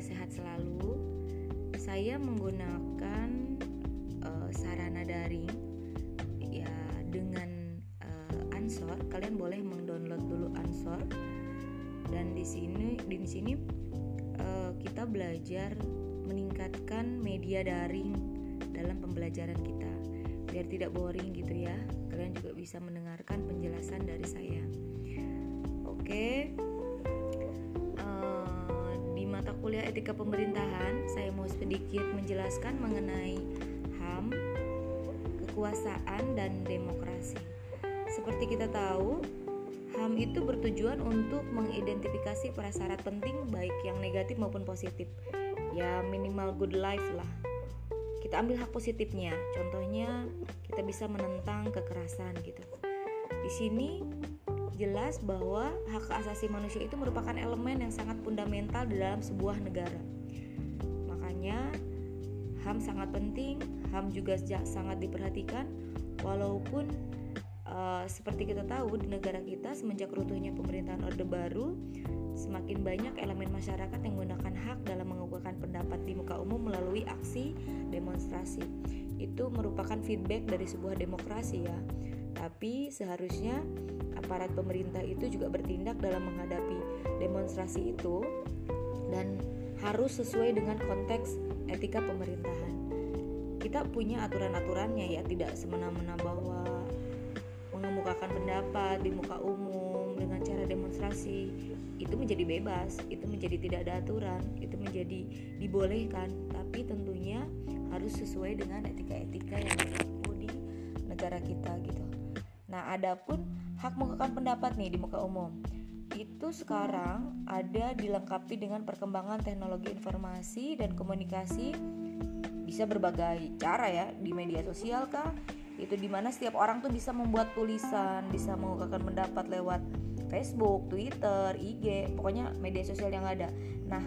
sehat selalu. Saya menggunakan uh, sarana daring ya dengan uh, Ansor. Kalian boleh mendownload dulu Ansor. Dan di sini di sini uh, kita belajar meningkatkan media daring dalam pembelajaran kita. Biar tidak boring gitu ya. Kalian juga bisa mendengarkan penjelasan dari saya. Oke. Kuliah etika pemerintahan, saya mau sedikit menjelaskan mengenai HAM, kekuasaan, dan demokrasi. Seperti kita tahu, HAM itu bertujuan untuk mengidentifikasi prasyarat penting baik yang negatif maupun positif. Ya minimal good life lah. Kita ambil hak positifnya. Contohnya kita bisa menentang kekerasan gitu. Di sini jelas bahwa hak asasi manusia itu merupakan elemen yang sangat fundamental dalam sebuah negara. Makanya HAM sangat penting, HAM juga sangat diperhatikan walaupun uh, seperti kita tahu di negara kita semenjak runtuhnya pemerintahan Orde Baru semakin banyak elemen masyarakat yang menggunakan hak dalam mengukuhkan pendapat di muka umum melalui aksi demonstrasi. Itu merupakan feedback dari sebuah demokrasi ya. Tapi seharusnya aparat pemerintah itu juga bertindak dalam menghadapi demonstrasi itu dan harus sesuai dengan konteks etika pemerintahan. Kita punya aturan-aturannya ya, tidak semena-mena bahwa mengemukakan pendapat di muka umum dengan cara demonstrasi itu menjadi bebas, itu menjadi tidak ada aturan, itu menjadi dibolehkan, tapi tentunya harus sesuai dengan etika-etika yang berlaku di negara kita gitu. Nah, adapun hak mengungkapkan pendapat nih di muka umum. Itu sekarang ada dilengkapi dengan perkembangan teknologi informasi dan komunikasi. Bisa berbagai cara ya di media sosial kah? Itu di mana setiap orang tuh bisa membuat tulisan bisa mengungkapkan pendapat lewat Facebook, Twitter, IG, pokoknya media sosial yang ada. Nah,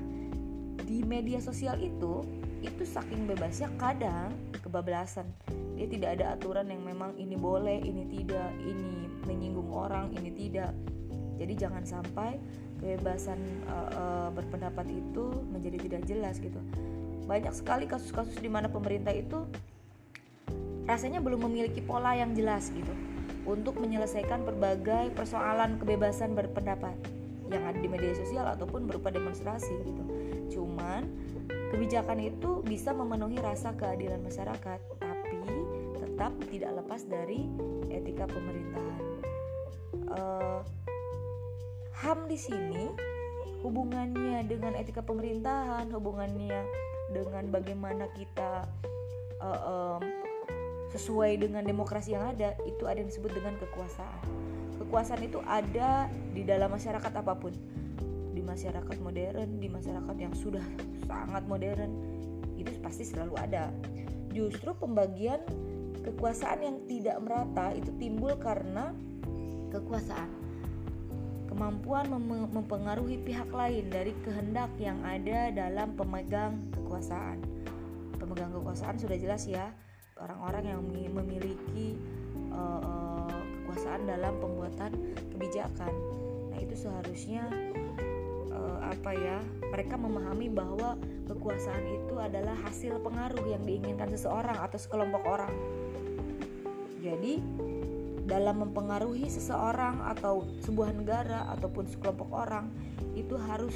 di media sosial itu itu saking bebasnya kadang kebablasan. Dia tidak ada aturan yang memang ini boleh ini tidak ini menyinggung orang ini tidak. Jadi jangan sampai kebebasan uh, uh, berpendapat itu menjadi tidak jelas gitu. Banyak sekali kasus-kasus di mana pemerintah itu rasanya belum memiliki pola yang jelas gitu untuk menyelesaikan berbagai persoalan kebebasan berpendapat yang ada di media sosial ataupun berupa demonstrasi gitu. Cuman kebijakan itu bisa memenuhi rasa keadilan masyarakat, tetap tidak lepas dari etika pemerintahan. Uh, HAM di sini hubungannya dengan etika pemerintahan, hubungannya dengan bagaimana kita uh, um, sesuai dengan demokrasi yang ada, itu ada yang disebut dengan kekuasaan. Kekuasaan itu ada di dalam masyarakat apa pun, di masyarakat modern, di masyarakat yang sudah sangat modern, itu pasti selalu ada. Justru pembagian Kekuasaan yang tidak merata itu timbul karena kekuasaan. Kemampuan mem mempengaruhi pihak lain dari kehendak yang ada dalam pemegang kekuasaan. Pemegang kekuasaan sudah jelas ya, orang-orang yang memiliki dalam pembuatan kebijakan. Nah, itu seharusnya uh, apa ya? Mereka memahami bahwa kekuasaan itu adalah hasil pengaruh yang diinginkan seseorang atau sekelompok orang jadi, dalam mempengaruhi seseorang atau sebuah negara ataupun sekelompok orang itu harus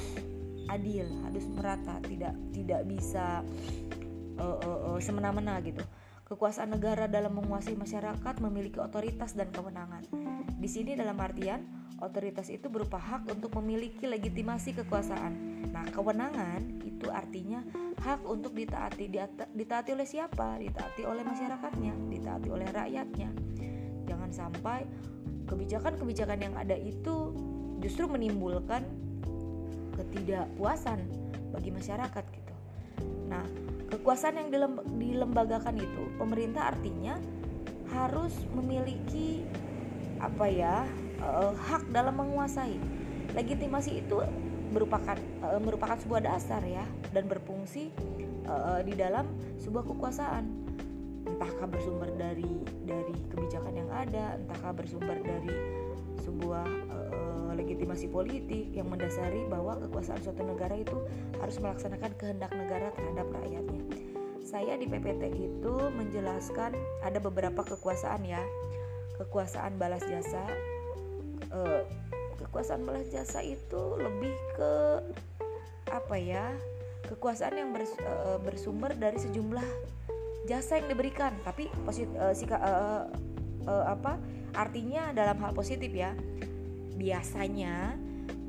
adil, harus merata, tidak tidak bisa uh, uh, uh, semena-mena gitu. Kekuasaan negara dalam menguasai masyarakat memiliki otoritas dan kewenangan. Di sini dalam artian otoritas itu berupa hak untuk memiliki legitimasi kekuasaan. Nah, kewenangan itu artinya hak untuk ditaati. Ditaati oleh siapa? Ditaati oleh masyarakatnya, ditaati oleh rakyatnya. Jangan sampai kebijakan-kebijakan yang ada itu justru menimbulkan ketidakpuasan bagi masyarakat. Nah, kekuasaan yang dilembagakan itu pemerintah artinya harus memiliki apa ya uh, hak dalam menguasai. Legitimasi itu merupakan uh, merupakan sebuah dasar ya dan berfungsi uh, di dalam sebuah kekuasaan. Entahkah bersumber dari dari kebijakan yang ada entahkah bersumber dari sebuah uh, legitimasi politik yang mendasari bahwa kekuasaan suatu negara itu harus melaksanakan kehendak negara terhadap rakyatnya. Saya di PPT itu menjelaskan ada beberapa kekuasaan ya. Kekuasaan balas jasa. Eh, kekuasaan balas jasa itu lebih ke apa ya? Kekuasaan yang eh, bersumber dari sejumlah jasa yang diberikan, tapi posit, eh, sika, apa? Artinya dalam hal positif ya biasanya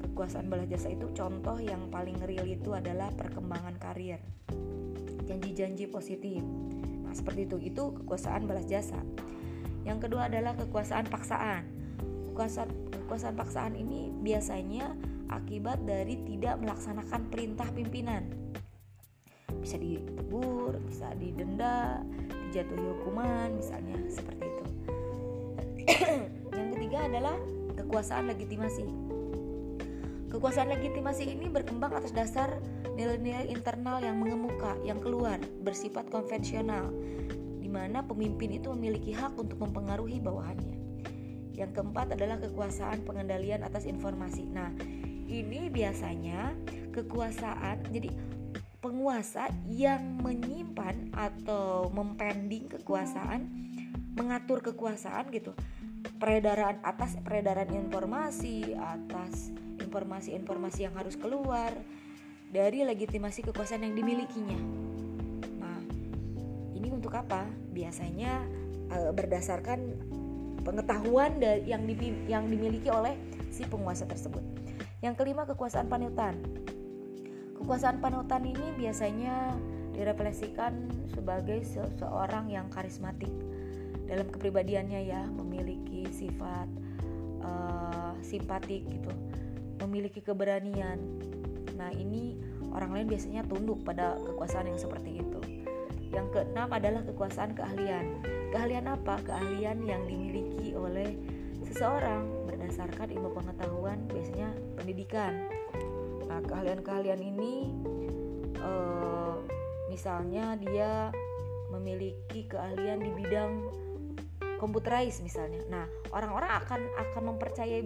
kekuasaan balas jasa itu contoh yang paling real itu adalah perkembangan karir. Janji-janji positif. Nah seperti itu. Itu kekuasaan balas jasa. Yang kedua adalah kekuasaan paksaan. Kekuasaan kekuasaan paksaan ini biasanya akibat dari tidak melaksanakan perintah pimpinan. Bisa ditegur bisa didenda dijatuhi hukuman misalnya seperti itu. Yang ketiga adalah kekuasaan legitimasi. Kekuasaan legitimasi ini berkembang atas dasar nilai-nilai internal yang mengemuka, yang keluar, bersifat konvensional, di mana pemimpin itu memiliki hak untuk mempengaruhi bawahannya. Yang keempat adalah kekuasaan pengendalian atas informasi. Nah, ini biasanya kekuasaan, jadi penguasa yang menyimpan atau mempending kekuasaan, mengatur kekuasaan gitu peredaran atas peredaran informasi atas informasi-informasi yang harus keluar dari legitimasi kekuasaan yang dimilikinya. Nah, ini untuk apa? Biasanya e, berdasarkan pengetahuan yang yang dimiliki oleh si penguasa tersebut. Yang kelima kekuasaan panutan. Kekuasaan panutan ini biasanya direfleksikan sebagai seseorang yang karismatik dalam kepribadiannya ya memiliki sifat uh, simpatik gitu memiliki keberanian. Nah ini orang lain biasanya tunduk pada kekuasaan yang seperti itu. Yang keenam adalah kekuasaan keahlian. Keahlian apa? Keahlian yang dimiliki oleh seseorang berdasarkan ilmu pengetahuan biasanya pendidikan. Nah keahlian-keahlian ini uh, misalnya dia memiliki keahlian di bidang komputerais misalnya. Nah, orang-orang akan akan mempercayai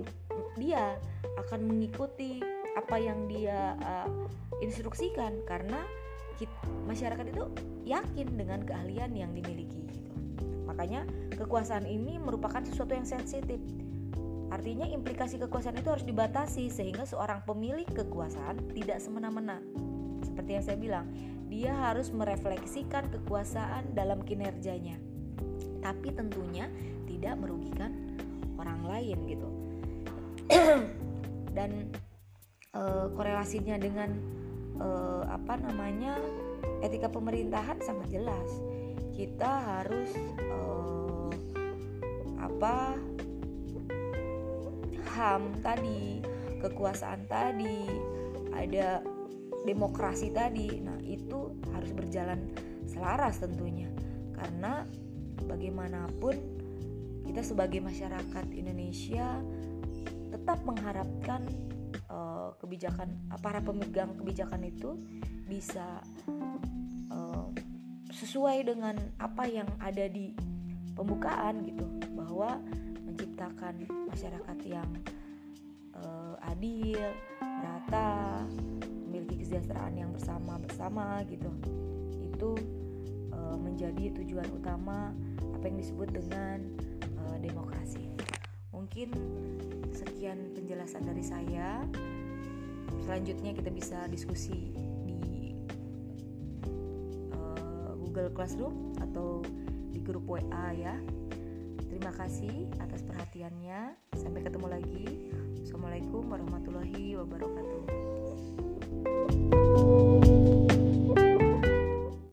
dia, akan mengikuti apa yang dia uh, instruksikan karena kita, masyarakat itu yakin dengan keahlian yang dimiliki gitu. Makanya kekuasaan ini merupakan sesuatu yang sensitif. Artinya implikasi kekuasaan itu harus dibatasi sehingga seorang pemilik kekuasaan tidak semena-mena. Seperti yang saya bilang, dia harus merefleksikan kekuasaan dalam kinerjanya tapi tentunya tidak merugikan orang lain gitu. Dan e, korelasinya dengan e, apa namanya etika pemerintahan sangat jelas. Kita harus e, apa ham tadi kekuasaan tadi ada demokrasi tadi. Nah itu harus berjalan selaras tentunya. Karena bagaimanapun kita sebagai masyarakat Indonesia tetap mengharapkan uh, kebijakan para pemegang kebijakan itu bisa uh, sesuai dengan apa yang ada di pembukaan gitu bahwa menciptakan masyarakat yang uh, adil, merata, memiliki kesejahteraan yang bersama-bersama gitu. Itu menjadi tujuan utama apa yang disebut dengan uh, demokrasi. Mungkin sekian penjelasan dari saya. Selanjutnya kita bisa diskusi di uh, Google Classroom atau di grup WA ya. Terima kasih atas perhatiannya. Sampai ketemu lagi. Assalamualaikum warahmatullahi wabarakatuh.